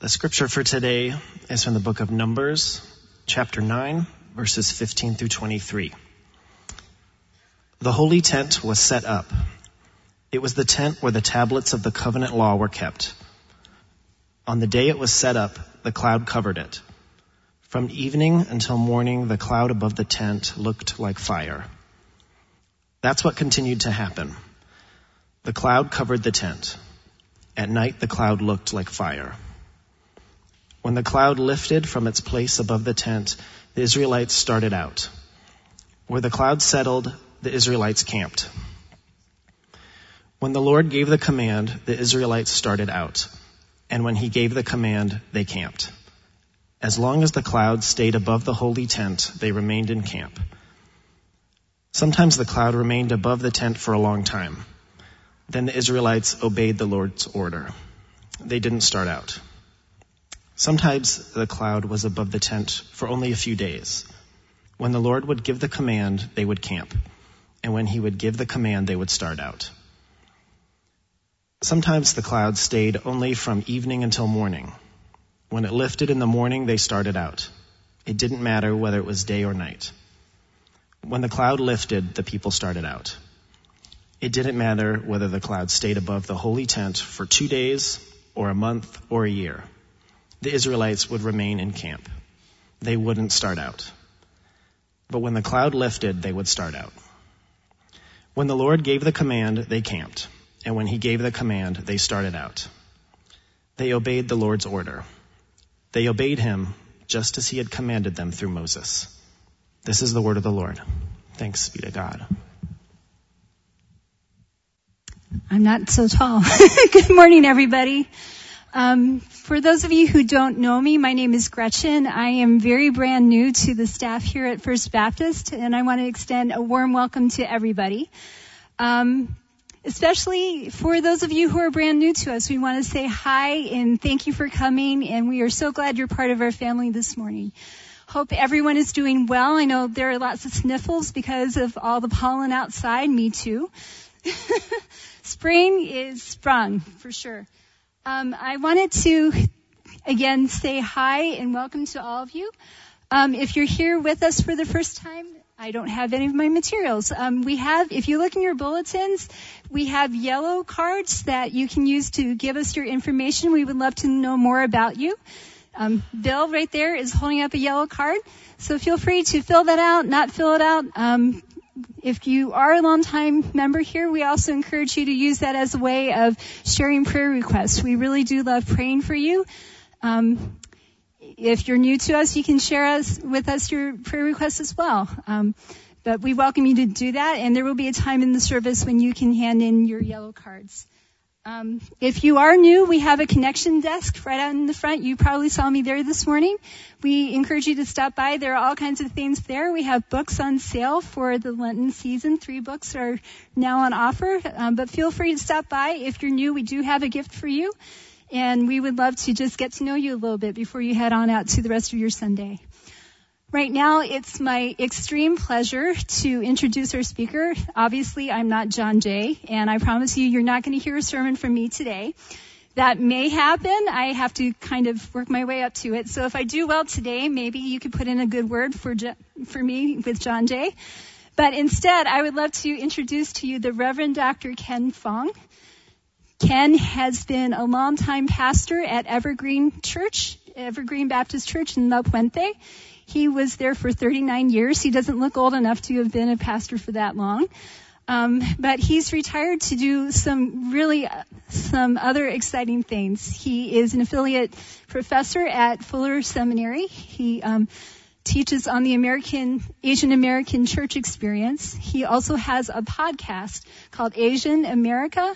The scripture for today is from the book of Numbers, chapter 9, verses 15 through 23. The holy tent was set up. It was the tent where the tablets of the covenant law were kept. On the day it was set up, the cloud covered it. From evening until morning, the cloud above the tent looked like fire. That's what continued to happen. The cloud covered the tent. At night, the cloud looked like fire. When the cloud lifted from its place above the tent, the Israelites started out. Where the cloud settled, the Israelites camped. When the Lord gave the command, the Israelites started out. And when he gave the command, they camped. As long as the cloud stayed above the holy tent, they remained in camp. Sometimes the cloud remained above the tent for a long time. Then the Israelites obeyed the Lord's order. They didn't start out. Sometimes the cloud was above the tent for only a few days. When the Lord would give the command, they would camp. And when he would give the command, they would start out. Sometimes the cloud stayed only from evening until morning. When it lifted in the morning, they started out. It didn't matter whether it was day or night. When the cloud lifted, the people started out. It didn't matter whether the cloud stayed above the holy tent for two days or a month or a year the Israelites would remain in camp. They wouldn't start out. But when the cloud lifted, they would start out. When the Lord gave the command, they camped. And when he gave the command, they started out. They obeyed the Lord's order. They obeyed him just as he had commanded them through Moses. This is the word of the Lord. Thanks be to God. I'm not so tall. Good morning, everybody. Um, for those of you who don't know me, my name is Gretchen. I am very brand new to the staff here at First Baptist, and I want to extend a warm welcome to everybody. Um, especially for those of you who are brand new to us, we want to say hi and thank you for coming, and we are so glad you're part of our family this morning. Hope everyone is doing well. I know there are lots of sniffles because of all the pollen outside. Me too. Spring is sprung for sure. Um, I wanted to again say hi and welcome to all of you. Um, if you're here with us for the first time, I don't have any of my materials. Um, we have, if you look in your bulletins, we have yellow cards that you can use to give us your information. We would love to know more about you. Um, Bill right there is holding up a yellow card, so feel free to fill that out, not fill it out. Um, if you are a long-time member here, we also encourage you to use that as a way of sharing prayer requests. We really do love praying for you. Um, if you're new to us, you can share us with us your prayer requests as well. Um, but we welcome you to do that, and there will be a time in the service when you can hand in your yellow cards. Um, if you are new, we have a connection desk right out in the front. You probably saw me there this morning. We encourage you to stop by. There are all kinds of things there. We have books on sale for the Lenten season. Three books are now on offer, um, but feel free to stop by. If you're new, we do have a gift for you, and we would love to just get to know you a little bit before you head on out to the rest of your Sunday. Right now, it's my extreme pleasure to introduce our speaker. Obviously, I'm not John Jay, and I promise you, you're not going to hear a sermon from me today. That may happen. I have to kind of work my way up to it. So if I do well today, maybe you could put in a good word for for me with John Jay. But instead, I would love to introduce to you the Reverend Dr. Ken Fong. Ken has been a longtime pastor at Evergreen Church, Evergreen Baptist Church in La Puente. He was there for 39 years. He doesn't look old enough to have been a pastor for that long. Um, but he's retired to do some really uh, some other exciting things. He is an affiliate professor at Fuller Seminary. He um, teaches on the American Asian American church experience. He also has a podcast called Asian America,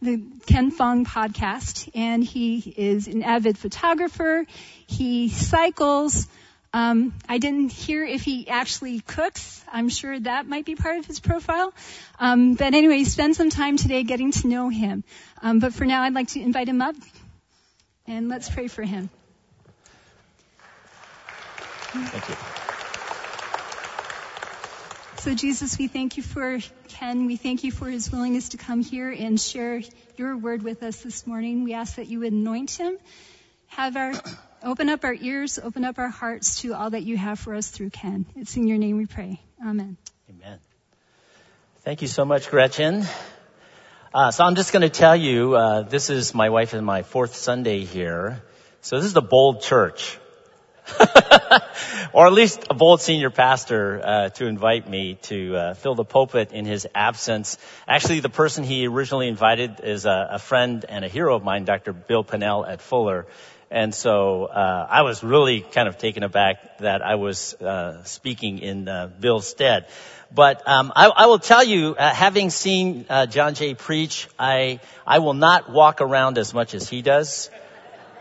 the Ken Fong podcast, and he is an avid photographer. He cycles. Um, I didn't hear if he actually cooks. I'm sure that might be part of his profile. Um, but anyway, spend some time today getting to know him. Um, but for now, I'd like to invite him up, and let's pray for him. Thank you. So, Jesus, we thank you for Ken. We thank you for his willingness to come here and share your word with us this morning. We ask that you anoint him have our open up our ears, open up our hearts to all that you have for us through Ken. It's in your name we pray. Amen. Amen. Thank you so much, Gretchen. Uh, so I'm just going to tell you, uh, this is my wife and my fourth Sunday here. So this is a bold church. or at least a bold senior pastor uh, to invite me to uh, fill the pulpit in his absence. Actually, the person he originally invited is a, a friend and a hero of mine, Dr. Bill Pannell at Fuller. And so uh, I was really kind of taken aback that I was uh, speaking in uh, Bill's stead. But um, I, I, will tell you, uh, having seen uh, John Jay preach, I I will not walk around as much as he does.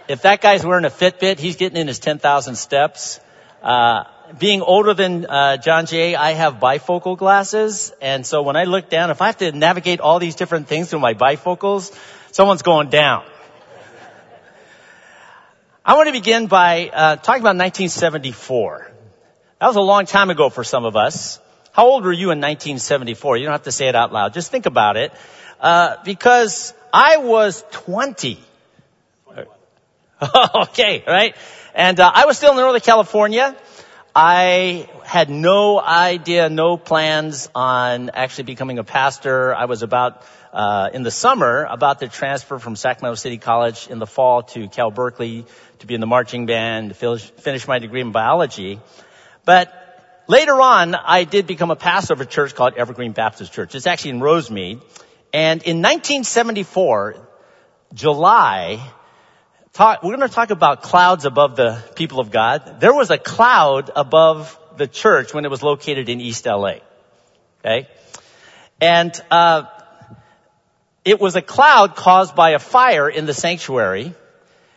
If that guy's wearing a Fitbit, he's getting in his 10,000 steps. Uh, being older than John Jay, I have bifocal glasses, and so when I look down, if I have to navigate all these different things through my bifocals, someone's going down. I want to begin by uh, talking about 1974. That was a long time ago for some of us. How old were you in 1974? You don't have to say it out loud. Just think about it. Uh, because I was 20. okay, right? And uh, I was still in Northern California. I had no idea, no plans on actually becoming a pastor. I was about uh, in the summer about to transfer from Sacramento City College in the fall to Cal Berkeley to be in the marching band, to finish my degree in biology. But later on, I did become a pastor of a church called Evergreen Baptist Church. It's actually in Rosemead. And in 1974, July, talk, we're going to talk about clouds above the people of God. There was a cloud above the church when it was located in East LA. Okay? And, uh, it was a cloud caused by a fire in the sanctuary,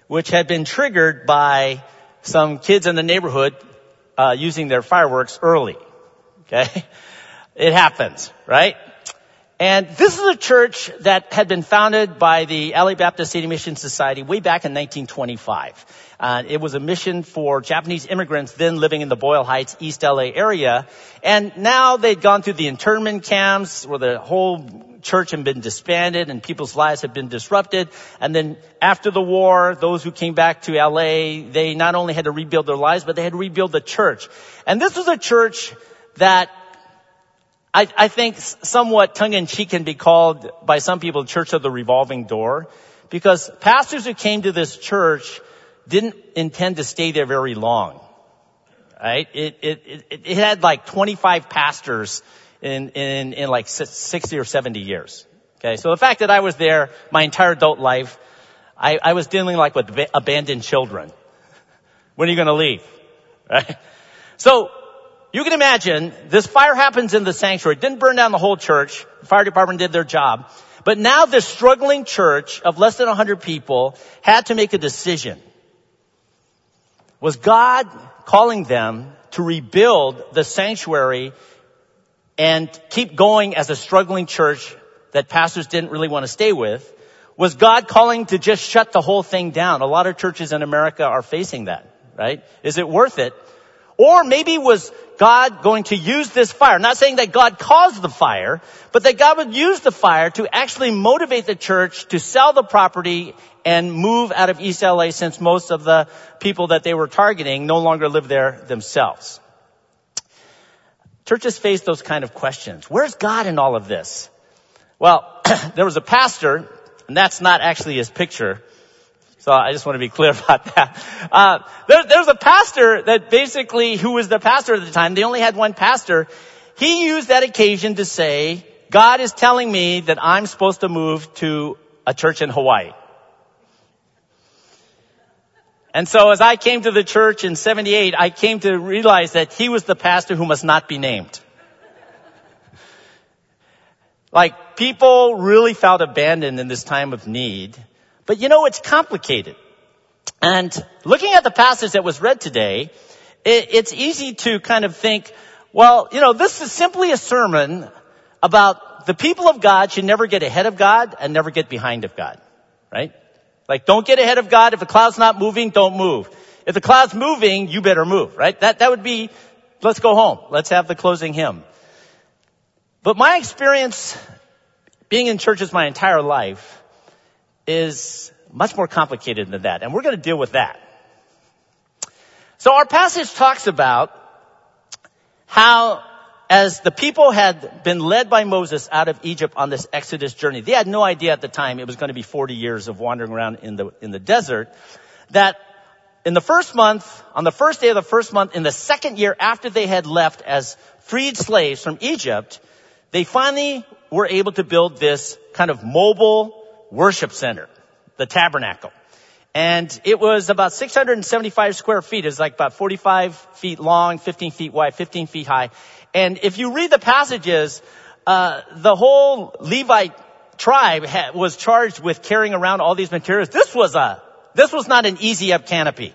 which had been triggered by some kids in the neighborhood uh, using their fireworks early. Okay, it happens, right? And this is a church that had been founded by the LA Baptist City Mission Society way back in 1925. Uh, it was a mission for Japanese immigrants then living in the Boyle Heights, East LA area. And now they'd gone through the internment camps where the whole church had been disbanded and people's lives had been disrupted. And then after the war, those who came back to LA, they not only had to rebuild their lives, but they had to rebuild the church. And this was a church that I, I think somewhat tongue-in-cheek can be called by some people Church of the Revolving Door because pastors who came to this church didn't intend to stay there very long. Right? It, it, it, it had like 25 pastors in, in, in like 60 or 70 years. Okay. So the fact that I was there my entire adult life, I, I was dealing like with abandoned children. When are you going to leave? Right? So you can imagine this fire happens in the sanctuary. It didn't burn down the whole church. The fire department did their job. But now this struggling church of less than 100 people had to make a decision. Was God calling them to rebuild the sanctuary and keep going as a struggling church that pastors didn't really want to stay with? Was God calling to just shut the whole thing down? A lot of churches in America are facing that, right? Is it worth it or maybe was God going to use this fire? Not saying that God caused the fire, but that God would use the fire to actually motivate the church to sell the property and move out of East LA since most of the people that they were targeting no longer live there themselves. Churches face those kind of questions. Where's God in all of this? Well, there was a pastor, and that's not actually his picture. So I just want to be clear about that. Uh, there, there's a pastor that basically, who was the pastor at the time, they only had one pastor. He used that occasion to say, God is telling me that I'm supposed to move to a church in Hawaii. And so as I came to the church in 78, I came to realize that he was the pastor who must not be named. Like people really felt abandoned in this time of need. But you know, it's complicated. And looking at the passage that was read today, it, it's easy to kind of think, well, you know, this is simply a sermon about the people of God should never get ahead of God and never get behind of God. Right? Like don't get ahead of God. If the cloud's not moving, don't move. If the cloud's moving, you better move, right? That, that would be, let's go home. Let's have the closing hymn. But my experience being in churches my entire life is much more complicated than that. And we're going to deal with that. So our passage talks about how as the people had been led by Moses out of Egypt on this Exodus journey, they had no idea at the time it was going to be 40 years of wandering around in the, in the desert, that in the first month, on the first day of the first month, in the second year after they had left as freed slaves from Egypt, they finally were able to build this kind of mobile worship center, the tabernacle. And it was about 675 square feet. It's like about 45 feet long, 15 feet wide, 15 feet high. And if you read the passages, uh, the whole Levite tribe was charged with carrying around all these materials. This was a, this was not an easy up canopy.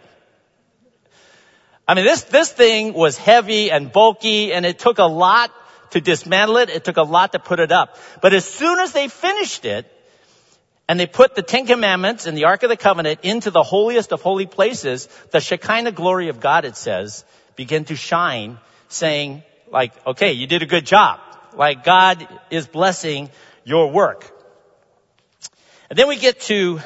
I mean, this, this thing was heavy and bulky and it took a lot to dismantle it. It took a lot to put it up. But as soon as they finished it, and they put the Ten Commandments and the Ark of the Covenant into the holiest of holy places, the Shekinah glory of God, it says, began to shine, saying, like, okay, you did a good job. Like, God is blessing your work. And then we get to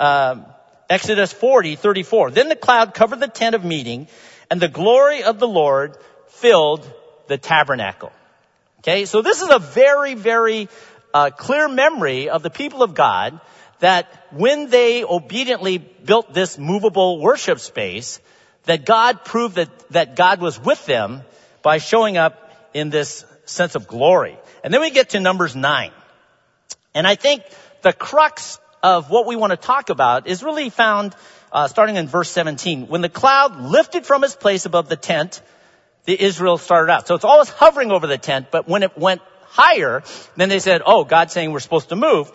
um, Exodus 40, 34. Then the cloud covered the tent of meeting, and the glory of the Lord filled the tabernacle. Okay, so this is a very, very uh, clear memory of the people of God that when they obediently built this movable worship space, that God proved that, that God was with them by showing up in this sense of glory. And then we get to Numbers 9. And I think the crux of what we want to talk about is really found uh, starting in verse 17. When the cloud lifted from its place above the tent, the Israel started out. So it's always hovering over the tent, but when it went higher, then they said, oh, God's saying we're supposed to move.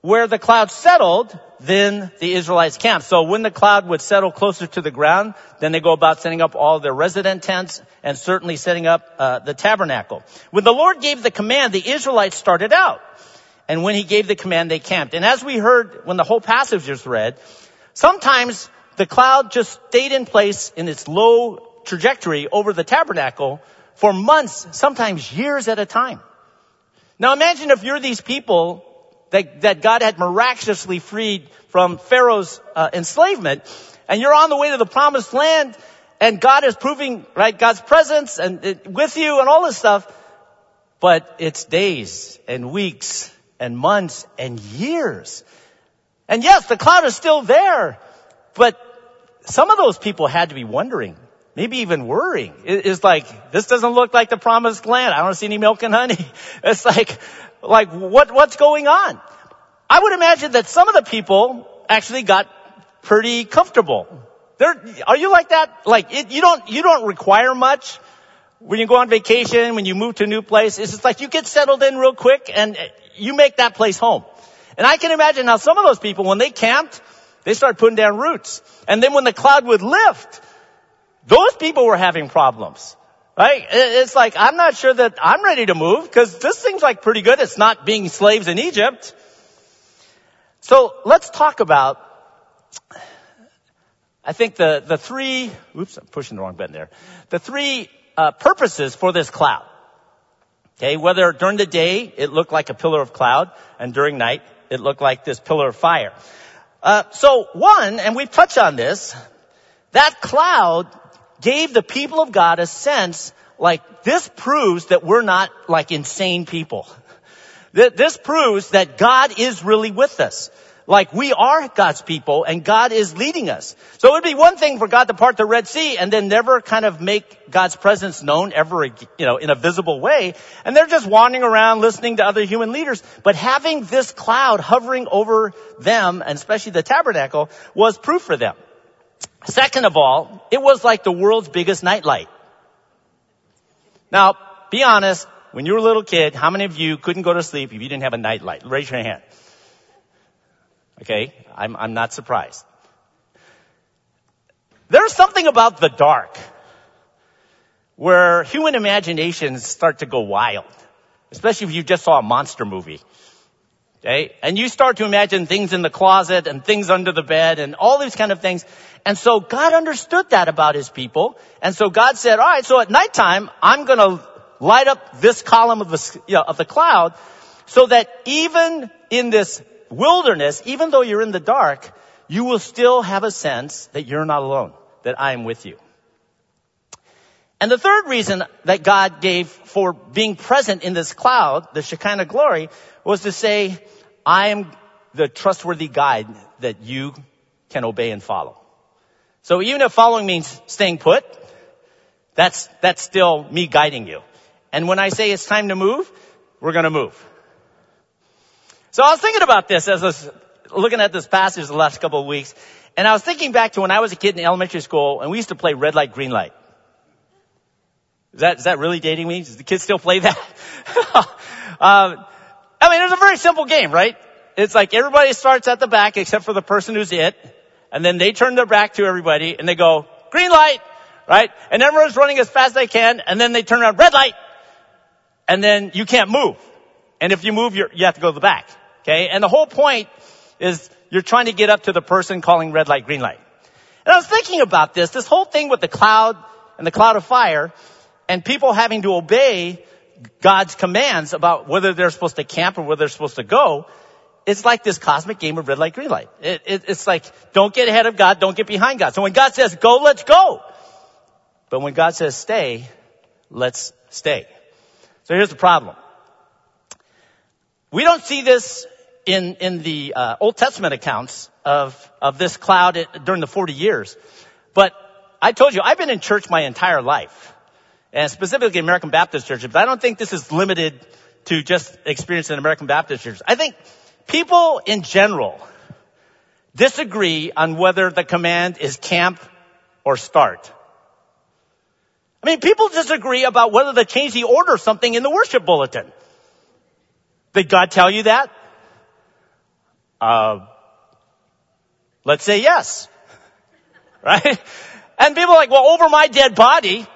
Where the cloud settled, then the Israelites camped. So when the cloud would settle closer to the ground, then they go about setting up all their resident tents and certainly setting up uh, the tabernacle. When the Lord gave the command, the Israelites started out. And when he gave the command, they camped. And as we heard when the whole passage was read, sometimes the cloud just stayed in place in its low trajectory over the tabernacle for months, sometimes years at a time. Now imagine if you're these people that, that God had miraculously freed from Pharaoh's uh, enslavement, and you're on the way to the promised land, and God is proving, right, God's presence and uh, with you and all this stuff, but it's days and weeks and months and years. And yes, the cloud is still there, but some of those people had to be wondering, maybe even worrying. It's like, this doesn't look like the promised land. I don't see any milk and honey. It's like, like what, what's going on? I would imagine that some of the people actually got pretty comfortable. They're, are you like that? Like it, you don't, you don't require much when you go on vacation, when you move to a new place. It's just like you get settled in real quick and you make that place home. And I can imagine how some of those people, when they camped, they started putting down roots. And then when the cloud would lift, those people were having problems. Right? It's like, I'm not sure that I'm ready to move because this seems like pretty good. It's not being slaves in Egypt. So let's talk about, I think the, the three, oops, I'm pushing the wrong button there. The three uh, purposes for this cloud. Okay, whether during the day it looked like a pillar of cloud and during night it looked like this pillar of fire. Uh, so one, and we've touched on this, that cloud gave the people of God a sense like this proves that we're not like insane people. This proves that God is really with us. Like we are God's people and God is leading us. So it would be one thing for God to part the Red Sea and then never kind of make God's presence known ever, you know, in a visible way. And they're just wandering around listening to other human leaders. But having this cloud hovering over them and especially the tabernacle was proof for them. Second of all, it was like the world's biggest nightlight. Now, be honest, when you were a little kid, how many of you couldn't go to sleep if you didn't have a nightlight? Raise your hand. Okay, I'm, I'm not surprised. There's something about the dark where human imaginations start to go wild, especially if you just saw a monster movie. Okay? And you start to imagine things in the closet and things under the bed and all these kind of things. And so God understood that about his people. And so God said, all right, so at nighttime, I'm going to light up this column of the, you know, of the cloud so that even in this wilderness, even though you're in the dark, you will still have a sense that you're not alone, that I am with you. And the third reason that God gave for being present in this cloud, the Shekinah glory, was to say, I am the trustworthy guide that you can obey and follow. So even if following means staying put, that's, that's still me guiding you. And when I say it's time to move, we're gonna move. So I was thinking about this as I was looking at this passage the last couple of weeks, and I was thinking back to when I was a kid in elementary school and we used to play red light, green light. Is that, is that really dating me? Does the kids still play that? um, I mean, it's a very simple game, right? It's like everybody starts at the back except for the person who's it, and then they turn their back to everybody and they go, green light, right? And everyone's running as fast as they can, and then they turn around, red light, and then you can't move. And if you move, you have to go to the back. Okay? And the whole point is you're trying to get up to the person calling red light, green light. And I was thinking about this, this whole thing with the cloud and the cloud of fire, and people having to obey God's commands about whether they're supposed to camp or whether they're supposed to go, it's like this cosmic game of red light, green light. It, it, it's like, don't get ahead of God, don't get behind God. So when God says go, let's go. But when God says stay, let's stay. So here's the problem. We don't see this in, in the uh, Old Testament accounts of, of this cloud during the 40 years. But I told you, I've been in church my entire life. And specifically American Baptist churches. But I don't think this is limited to just experience in American Baptist churches. I think people in general disagree on whether the command is camp or start. I mean, people disagree about whether to change the order of something in the worship bulletin. Did God tell you that? Uh, let's say yes. Right? And people are like, well, over my dead body.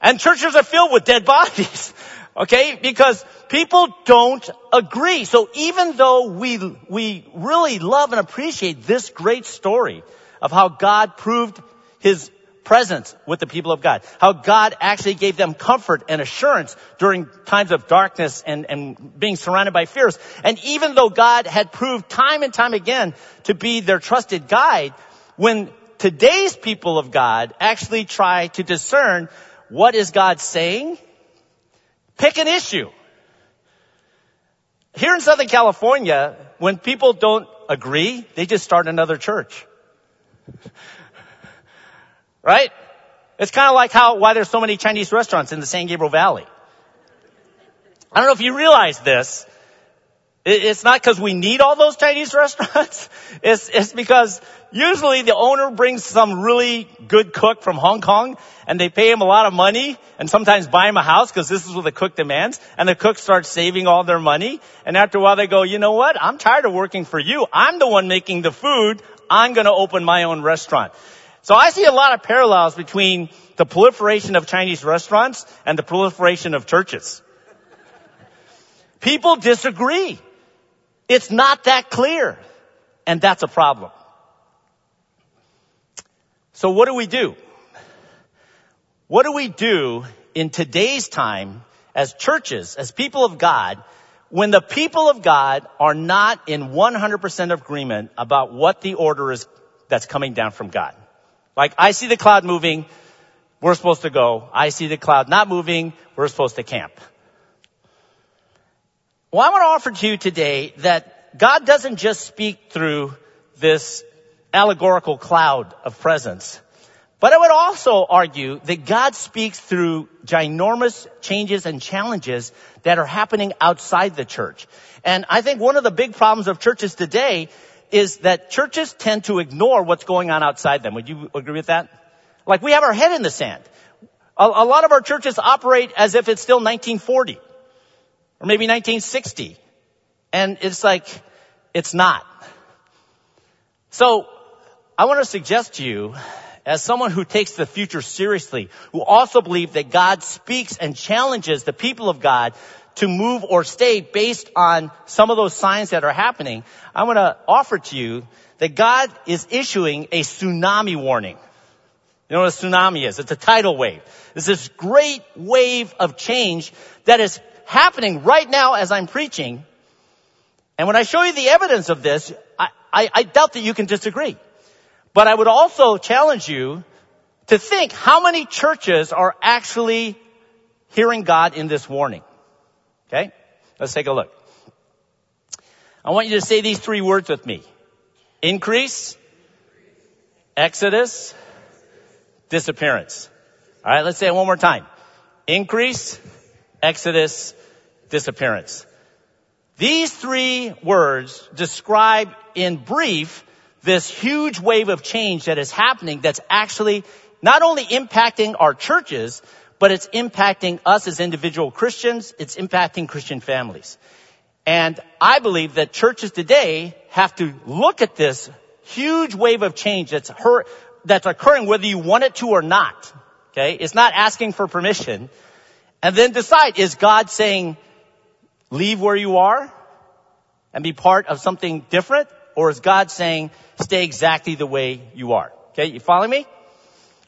And churches are filled with dead bodies. Okay? Because people don't agree. So even though we, we really love and appreciate this great story of how God proved his presence with the people of God. How God actually gave them comfort and assurance during times of darkness and, and being surrounded by fears. And even though God had proved time and time again to be their trusted guide, when today's people of God actually try to discern what is God saying, pick an issue. Here in Southern California, when people don't agree, they just start another church. Right? It's kind of like how, why there's so many Chinese restaurants in the San Gabriel Valley. I don't know if you realize this. It's not because we need all those Chinese restaurants. It's, it's because usually the owner brings some really good cook from Hong Kong and they pay him a lot of money and sometimes buy him a house because this is what the cook demands. And the cook starts saving all their money. And after a while they go, you know what? I'm tired of working for you. I'm the one making the food. I'm going to open my own restaurant. So I see a lot of parallels between the proliferation of Chinese restaurants and the proliferation of churches. People disagree. It's not that clear. And that's a problem. So what do we do? What do we do in today's time as churches, as people of God, when the people of God are not in 100% agreement about what the order is that's coming down from God? Like, I see the cloud moving, we're supposed to go. I see the cloud not moving, we're supposed to camp. Well, I want to offer to you today that God doesn't just speak through this allegorical cloud of presence, but I would also argue that God speaks through ginormous changes and challenges that are happening outside the church. And I think one of the big problems of churches today is that churches tend to ignore what's going on outside them. Would you agree with that? Like we have our head in the sand. A, a lot of our churches operate as if it's still 1940 or maybe 1960. And it's like, it's not. So I want to suggest to you as someone who takes the future seriously, who also believes that God speaks and challenges the people of God to move or stay based on some of those signs that are happening, I want to offer to you that God is issuing a tsunami warning. You know what a tsunami is? It's a tidal wave. It's this great wave of change that is happening right now as I'm preaching. And when I show you the evidence of this, I, I, I doubt that you can disagree. But I would also challenge you to think how many churches are actually hearing God in this warning. Okay? Let's take a look. I want you to say these three words with me. Increase, Exodus, disappearance. Alright, let's say it one more time. Increase, Exodus, disappearance. These three words describe in brief this huge wave of change that is happening that's actually not only impacting our churches, but it's impacting us as individual Christians. It's impacting Christian families. And I believe that churches today have to look at this huge wave of change that's, that's occurring whether you want it to or not. Okay? It's not asking for permission. And then decide, is God saying, leave where you are and be part of something different? Or is God saying, stay exactly the way you are? Okay, you follow me?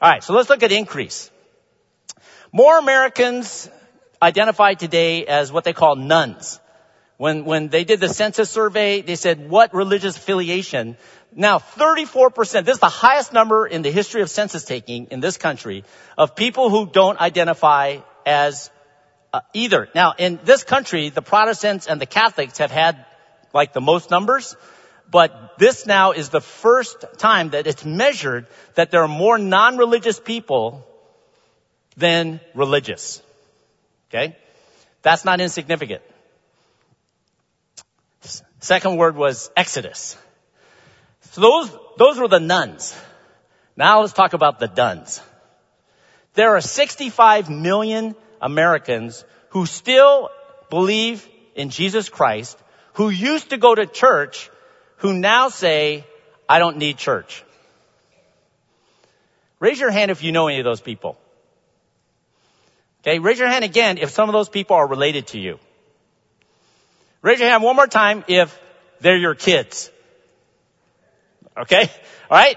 Alright, so let's look at increase. More Americans identify today as what they call nones. When, when they did the census survey, they said, what religious affiliation? Now, 34%, this is the highest number in the history of census taking in this country of people who don't identify as uh, either. Now, in this country, the Protestants and the Catholics have had like the most numbers, but this now is the first time that it's measured that there are more non-religious people than religious. Okay? That's not insignificant. Second word was Exodus. So those, those were the nones. Now let's talk about the dones. There are 65 million Americans who still believe in Jesus Christ, who used to go to church, who now say, I don't need church. Raise your hand if you know any of those people. Okay, raise your hand again if some of those people are related to you. Raise your hand one more time if they're your kids. Okay? Alright?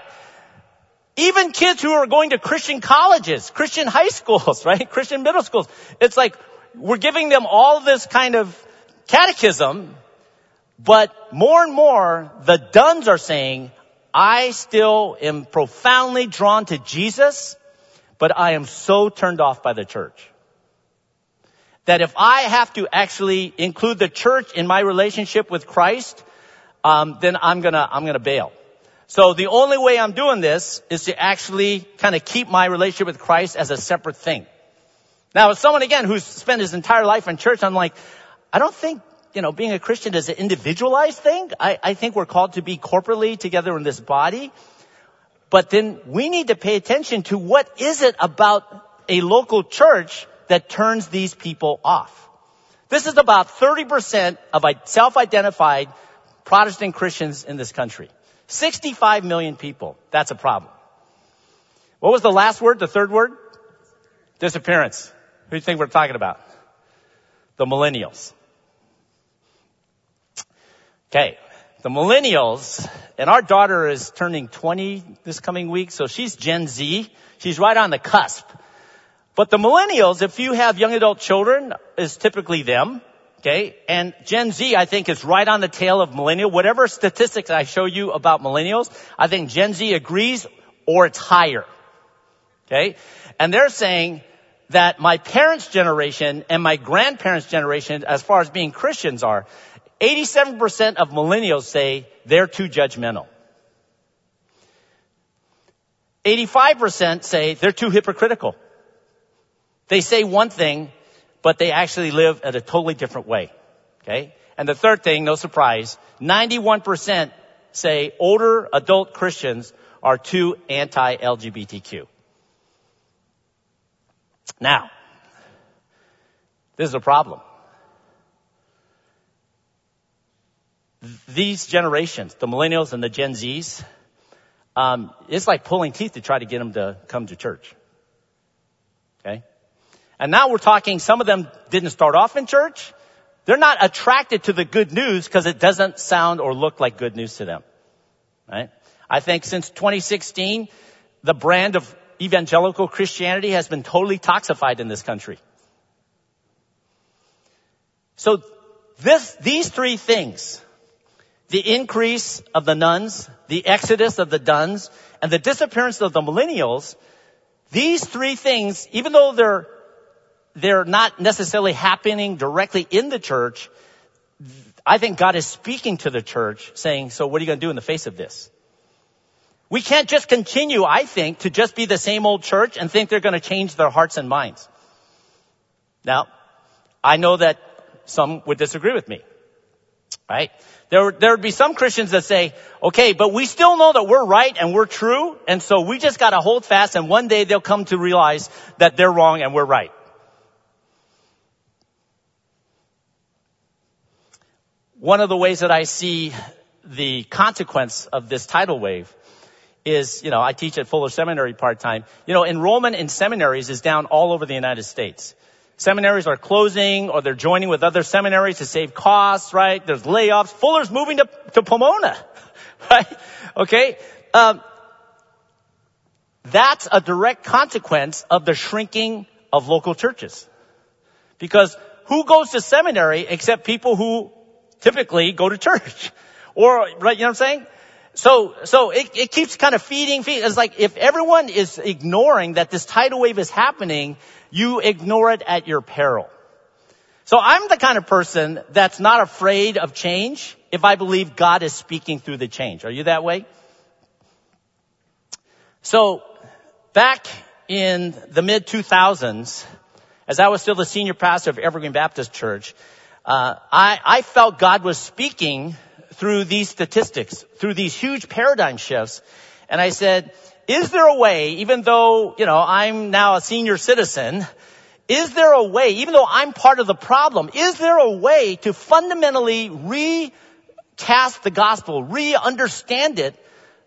Even kids who are going to Christian colleges, Christian high schools, right? Christian middle schools. It's like we're giving them all this kind of catechism, but more and more the dones are saying, I still am profoundly drawn to Jesus, but I am so turned off by the church that if I have to actually include the church in my relationship with Christ, um, then I'm gonna I'm gonna bail. So the only way I'm doing this is to actually kind of keep my relationship with Christ as a separate thing. Now, as someone again who's spent his entire life in church, I'm like, I don't think you know being a Christian is an individualized thing. I, I think we're called to be corporately together in this body. But then we need to pay attention to what is it about a local church that turns these people off. This is about 30% of self-identified Protestant Christians in this country. 65 million people. That's a problem. What was the last word? The third word? Disappearance. Who do you think we're talking about? The millennials. Okay. The millennials, and our daughter is turning 20 this coming week, so she's Gen Z. She's right on the cusp but the millennials, if you have young adult children, is typically them. Okay. And Gen Z, I think, is right on the tail of millennial. Whatever statistics I show you about millennials, I think Gen Z agrees or it's higher. Okay. And they're saying that my parents' generation and my grandparents' generation, as far as being Christians are, 87% of millennials say they're too judgmental. 85% say they're too hypocritical. They say one thing, but they actually live at a totally different way. Okay? And the third thing, no surprise, 91% say older adult Christians are too anti-LGBTQ. Now, this is a problem. These generations, the millennials and the Gen Zs, um, it's like pulling teeth to try to get them to come to church. Okay? And now we're talking, some of them didn't start off in church. They're not attracted to the good news because it doesn't sound or look like good news to them. Right? I think since 2016, the brand of evangelical Christianity has been totally toxified in this country. So this, these three things, the increase of the nones, the exodus of the dones, and the disappearance of the millennials, these three things, even though they're, they're not necessarily happening directly in the church, I think God is speaking to the church saying, so what are you going to do in the face of this? We can't just continue, I think, to just be the same old church and think they're going to change their hearts and minds. Now, I know that some would disagree with me, right? There, there would be some Christians that say, okay, but we still know that we're right and we're true, and so we just gotta hold fast and one day they'll come to realize that they're wrong and we're right. One of the ways that I see the consequence of this tidal wave is, you know, I teach at Fuller Seminary part-time. You know, enrollment in seminaries is down all over the United States. Seminaries are closing or they're joining with other seminaries to save costs, right? There's layoffs. Fuller's moving to, to Pomona, right? Okay. Um, that's a direct consequence of the shrinking of local churches. Because who goes to seminary except people who typically go to church? Or, right, you know what I'm saying? So, so it, it keeps kind of feeding, feeding. It's like if everyone is ignoring that this tidal wave is happening, you ignore it at your peril. So I'm the kind of person that's not afraid of change if I believe God is speaking through the change. Are you that way? So back in the mid 2000s, as I was still the senior pastor of Evergreen Baptist Church, uh, I, I felt God was speaking through these statistics, through these huge paradigm shifts. And I said, is there a way, even though, you know, I'm now a senior citizen, is there a way, even though I'm part of the problem, is there a way to fundamentally recast the gospel, re-understand it,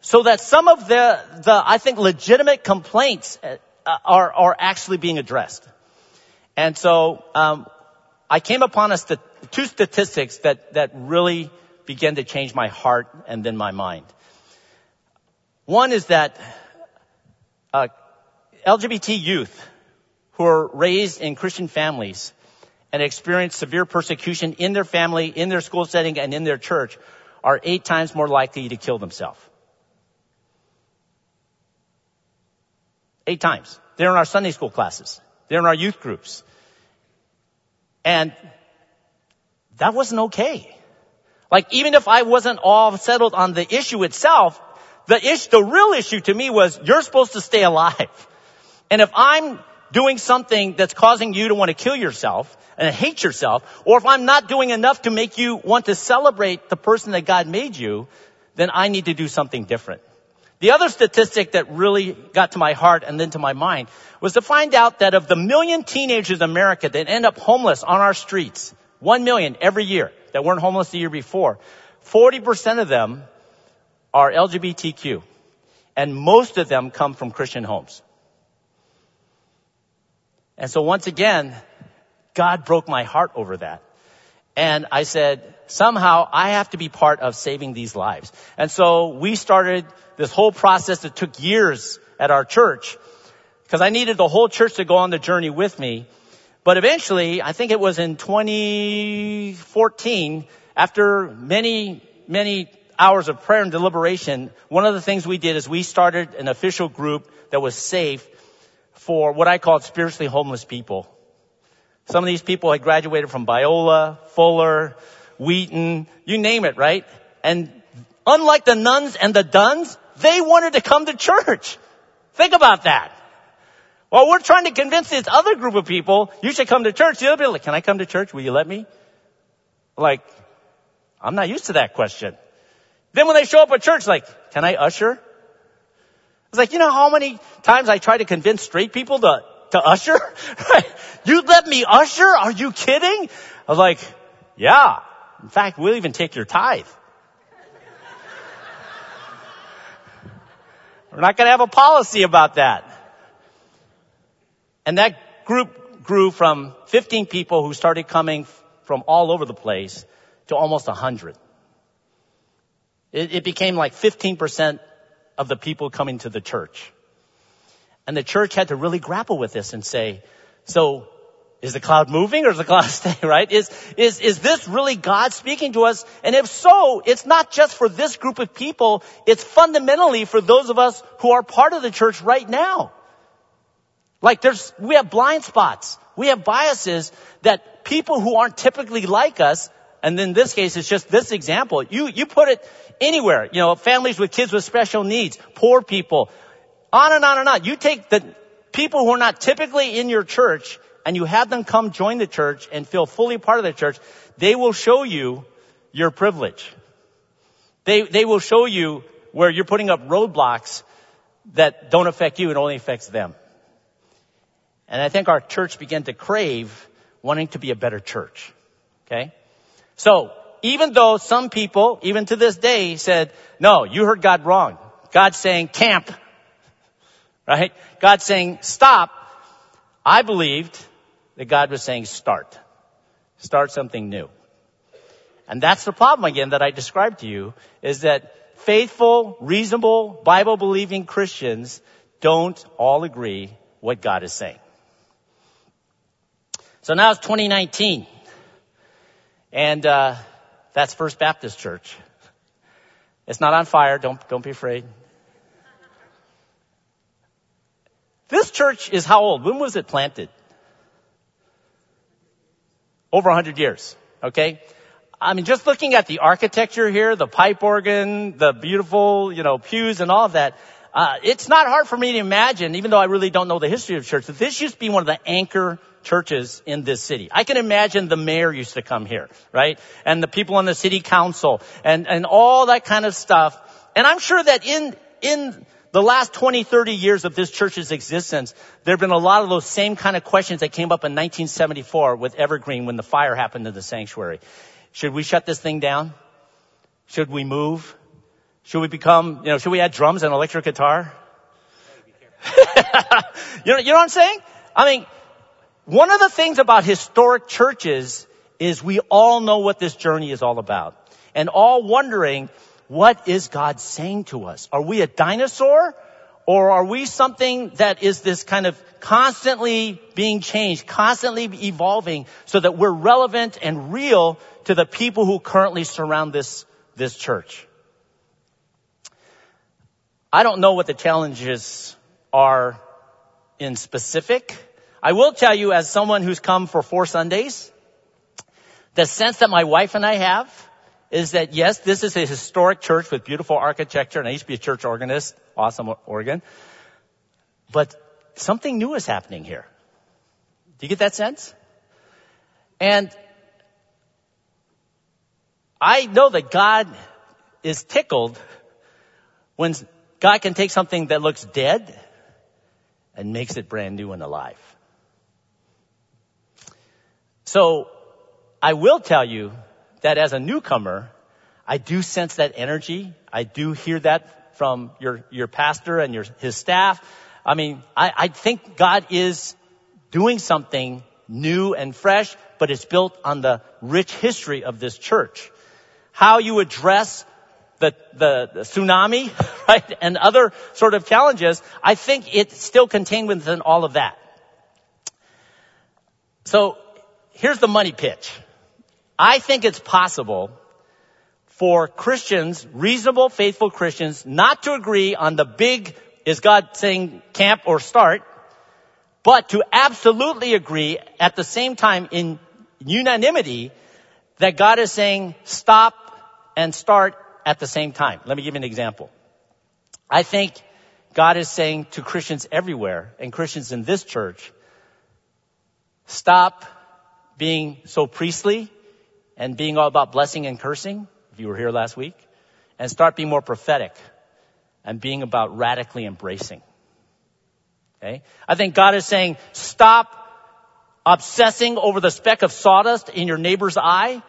so that some of the, the, I think, legitimate complaints uh, are, are actually being addressed? And so, um, I came upon a st- two statistics that, that really began to change my heart and then my mind. One is that uh, LGBT youth who are raised in Christian families and experience severe persecution in their family, in their school setting, and in their church are eight times more likely to kill themselves. Eight times. They're in our Sunday school classes. They're in our youth groups. And that wasn't okay. Like even if I wasn't all settled on the issue itself, the issue, the real issue to me was you're supposed to stay alive. And if I'm doing something that's causing you to want to kill yourself and hate yourself, or if I'm not doing enough to make you want to celebrate the person that God made you, then I need to do something different. The other statistic that really got to my heart and then to my mind was to find out that of the million teenagers in America that end up homeless on our streets, one million every year, that weren't homeless the year before. 40% of them are LGBTQ. And most of them come from Christian homes. And so once again, God broke my heart over that. And I said, somehow I have to be part of saving these lives. And so we started this whole process that took years at our church because I needed the whole church to go on the journey with me. But eventually, I think it was in 2014, after many, many hours of prayer and deliberation, one of the things we did is we started an official group that was safe for what I called spiritually homeless people. Some of these people had graduated from Biola, Fuller, Wheaton, you name it, right? And unlike the nones and the dones, they wanted to come to church. Think about that. Well, we're trying to convince this other group of people, you should come to church. The other people like, can I come to church? Will you let me? Like, I'm not used to that question. Then when they show up at church, like, can I usher? It's like, you know how many times I try to convince straight people to, to usher? you let me usher? Are you kidding? I was like, yeah. In fact, we'll even take your tithe. We're not going to have a policy about that. And that group grew from 15 people who started coming from all over the place to almost 100. It, it became like 15% of the people coming to the church. And the church had to really grapple with this and say, so Is the cloud moving or is the cloud staying, right? Is, is, is this really God speaking to us? And if so, it's not just for this group of people, it's fundamentally for those of us who are part of the church right now. Like there's, we have blind spots. We have biases that people who aren't typically like us, and in this case it's just this example, you, you put it anywhere, you know, families with kids with special needs, poor people, on and on and on. You take the people who are not typically in your church and you have them come join the church and feel fully part of the church, they will show you your privilege. They, they will show you where you're putting up roadblocks that don't affect you, it only affects them. And I think our church began to crave wanting to be a better church. Okay? So, even though some people, even to this day, said, no, you heard God wrong. God's saying camp. Right? God's saying stop. I believed that God was saying start. Start something new. And that's the problem again that I described to you is that faithful, reasonable, Bible believing Christians don't all agree what God is saying. So now it's 2019. And, uh, that's First Baptist Church. It's not on fire. Don't, don't be afraid. This church is how old? When was it planted? Over a hundred years. Okay? I mean, just looking at the architecture here, the pipe organ, the beautiful, you know, pews and all of that, uh, it's not hard for me to imagine, even though I really don't know the history of church, that this used to be one of the anchor churches in this city. I can imagine the mayor used to come here, right? And the people on the city council and, and all that kind of stuff. And I'm sure that in, in the last 20, 30 years of this church's existence, there have been a lot of those same kind of questions that came up in 1974 with Evergreen when the fire happened in the sanctuary. Should we shut this thing down? Should we move? Should we become, you know, should we add drums and electric guitar? you, know, you know what I'm saying? I mean, one of the things about historic churches is we all know what this journey is all about. And all wondering, what is God saying to us? Are we a dinosaur? Or are we something that is this kind of constantly being changed, constantly evolving so that we're relevant and real to the people who currently surround this, this church? I don't know what the challenges are in specific. I will tell you as someone who's come for four Sundays, the sense that my wife and I have is that yes, this is a historic church with beautiful architecture, and I used to be a church organist, awesome organ. But something new is happening here. Do you get that sense? And I know that God is tickled when God can take something that looks dead and makes it brand new and alive. So I will tell you that as a newcomer, I do sense that energy. I do hear that from your, your pastor and your, his staff. I mean, I, I think God is doing something new and fresh, but it's built on the rich history of this church. How you address the, the, the, tsunami, right, and other sort of challenges, I think it's still contained within all of that. So here's the money pitch. I think it's possible for Christians, reasonable, faithful Christians, not to agree on the big, is God saying camp or start, but to absolutely agree at the same time in unanimity that God is saying stop and start at the same time. Let me give you an example. I think God is saying to Christians everywhere and Christians in this church, stop being so priestly and being all about blessing and cursing, if you were here last week, and start being more prophetic and being about radically embracing. Okay? I think God is saying, stop obsessing over the speck of sawdust in your neighbor's eye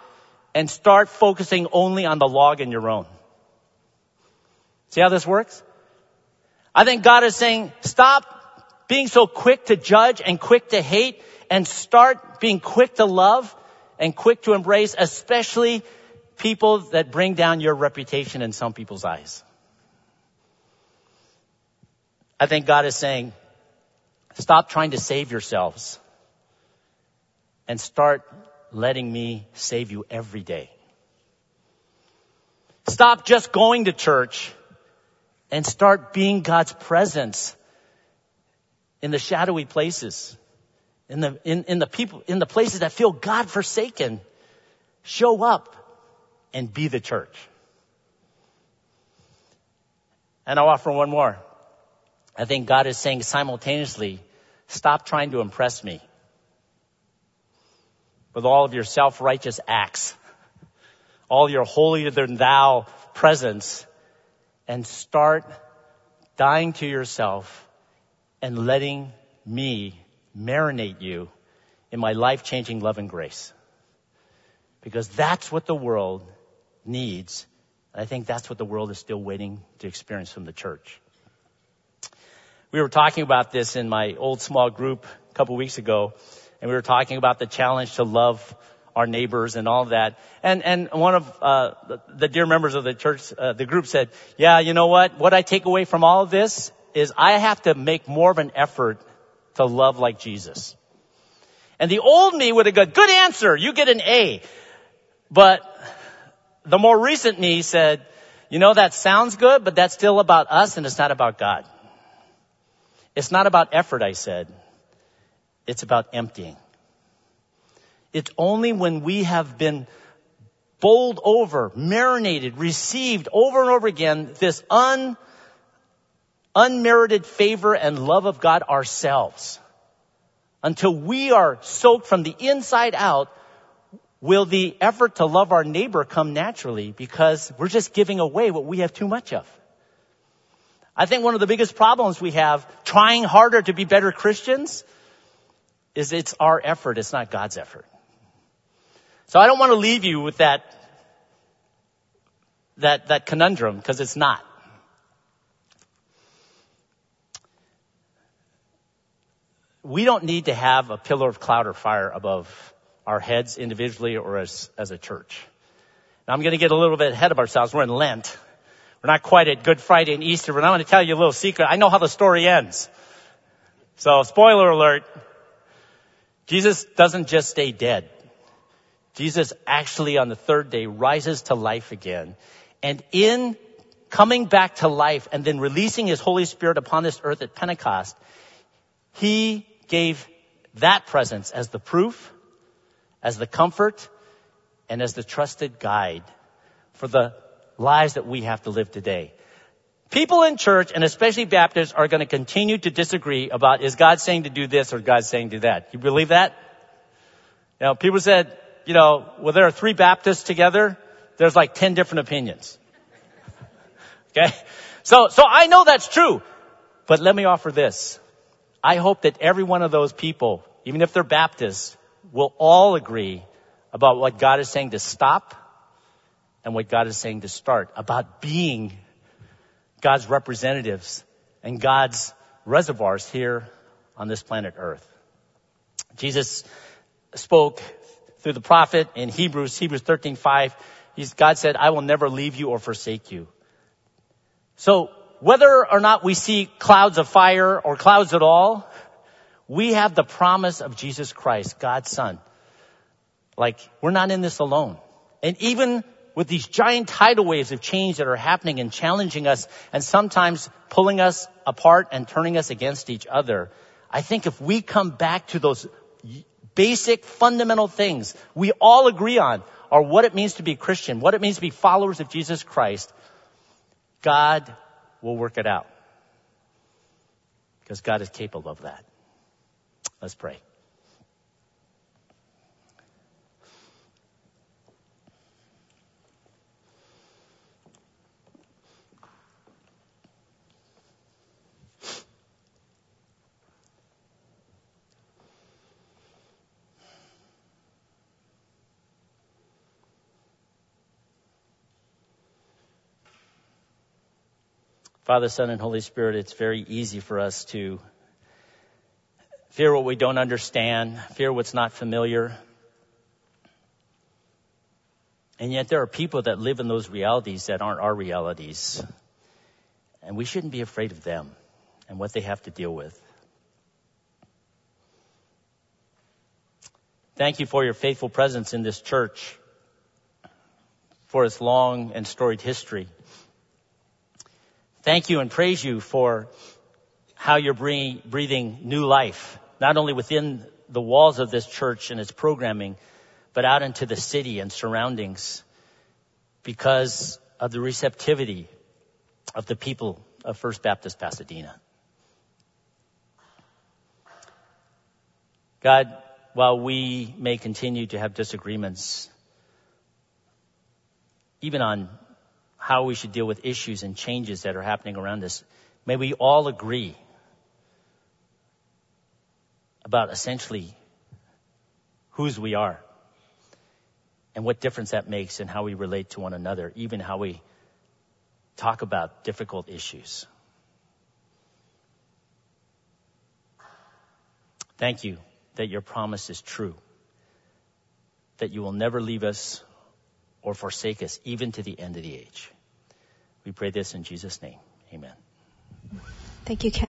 and start focusing only on the log in your own. See how this works? I think God is saying, stop being so quick to judge and quick to hate and start being quick to love and quick to embrace, especially people that bring down your reputation in some people's eyes. I think God is saying, stop trying to save yourselves and start letting me save you every day. Stop just going to church and start being God's presence in the shadowy places, in the, in, in the people, in the places that feel God forsaken. Show up and be the church. And I'll offer one more. I think God is saying simultaneously, stop trying to impress me with all of your self-righteous acts, all your holier than thou presence, and start dying to yourself and letting me marinate you in my life-changing love and grace. Because that's what the world needs. And I think that's what the world is still waiting to experience from the church. We were talking about this in my old small group a couple weeks ago, and we were talking about the challenge to love our neighbors and all that. And and one of uh, the dear members of the church, uh, the group said, "Yeah, you know what? What I take away from all of this is I have to make more of an effort to love like Jesus." And the old me would have gone, "Good answer. You get an A." But the more recent me said, "You know that sounds good, but that's still about us, and it's not about God." It's not about effort, I said. It's about emptying. It's only when we have been bowled over, marinated, received over and over again this un, unmerited favor and love of God ourselves. Until we are soaked from the inside out, will the effort to love our neighbor come naturally because we're just giving away what we have too much of. I think one of the biggest problems we have trying harder to be better Christians is it's our effort, it's not God's effort. So I don't want to leave you with that, that, that conundrum because it's not. We don't need to have a pillar of cloud or fire above our heads individually or as, as a church. Now I'm going to get a little bit ahead of ourselves. We're in Lent. We're not quite at Good Friday and Easter, but I'm going to tell you a little secret. I know how the story ends. So spoiler alert. Jesus doesn't just stay dead. Jesus actually on the third day rises to life again. And in coming back to life and then releasing his Holy Spirit upon this earth at Pentecost, he gave that presence as the proof, as the comfort, and as the trusted guide for the lives that we have to live today. People in church, and especially Baptists, are going to continue to disagree about is God saying to do this or God saying to do that. You believe that? Know, people said, you know, well, there are three Baptists together. There's like 10 different opinions. okay? So, so I know that's true. But let me offer this. I hope that every one of those people, even if they're Baptists, will all agree about what God is saying to stop and what God is saying to start, about being God's representatives and God's reservoirs here on this planet Earth. Jesus spoke through the prophet in Hebrews, Hebrews 13, 5. God said, I will never leave you or forsake you. So whether or not we see clouds of fire or clouds at all, we have the promise of Jesus Christ, God's son. Like, we're not in this alone. And even with these giant tidal waves of change that are happening and challenging us and sometimes pulling us apart and turning us against each other, I think if we come back to those basic fundamental things we all agree on are what it means to be Christian, what it means to be followers of Jesus Christ, God will work it out. Because God is capable of that. Let's pray. Father, Son, and Holy Spirit, it's very easy for us to fear what we don't understand, fear what's not familiar. And yet there are people that live in those realities that aren't our realities. And we shouldn't be afraid of them and what they have to deal with. Thank you for your faithful presence in this church, for its long and storied history. Thank you and praise you for how you're breathing new life, not only within the walls of this church and its programming, but out into the city and surroundings because of the receptivity of the people of First Baptist Pasadena. God, while we may continue to have disagreements, even on how we should deal with issues and changes that are happening around us, may we all agree about essentially whose we are and what difference that makes in how we relate to one another, even how we talk about difficult issues. Thank you that your promise is true, that you will never leave us or forsake us, even to the end of the age. We pray this in Jesus' name. Amen. Thank you, Ken.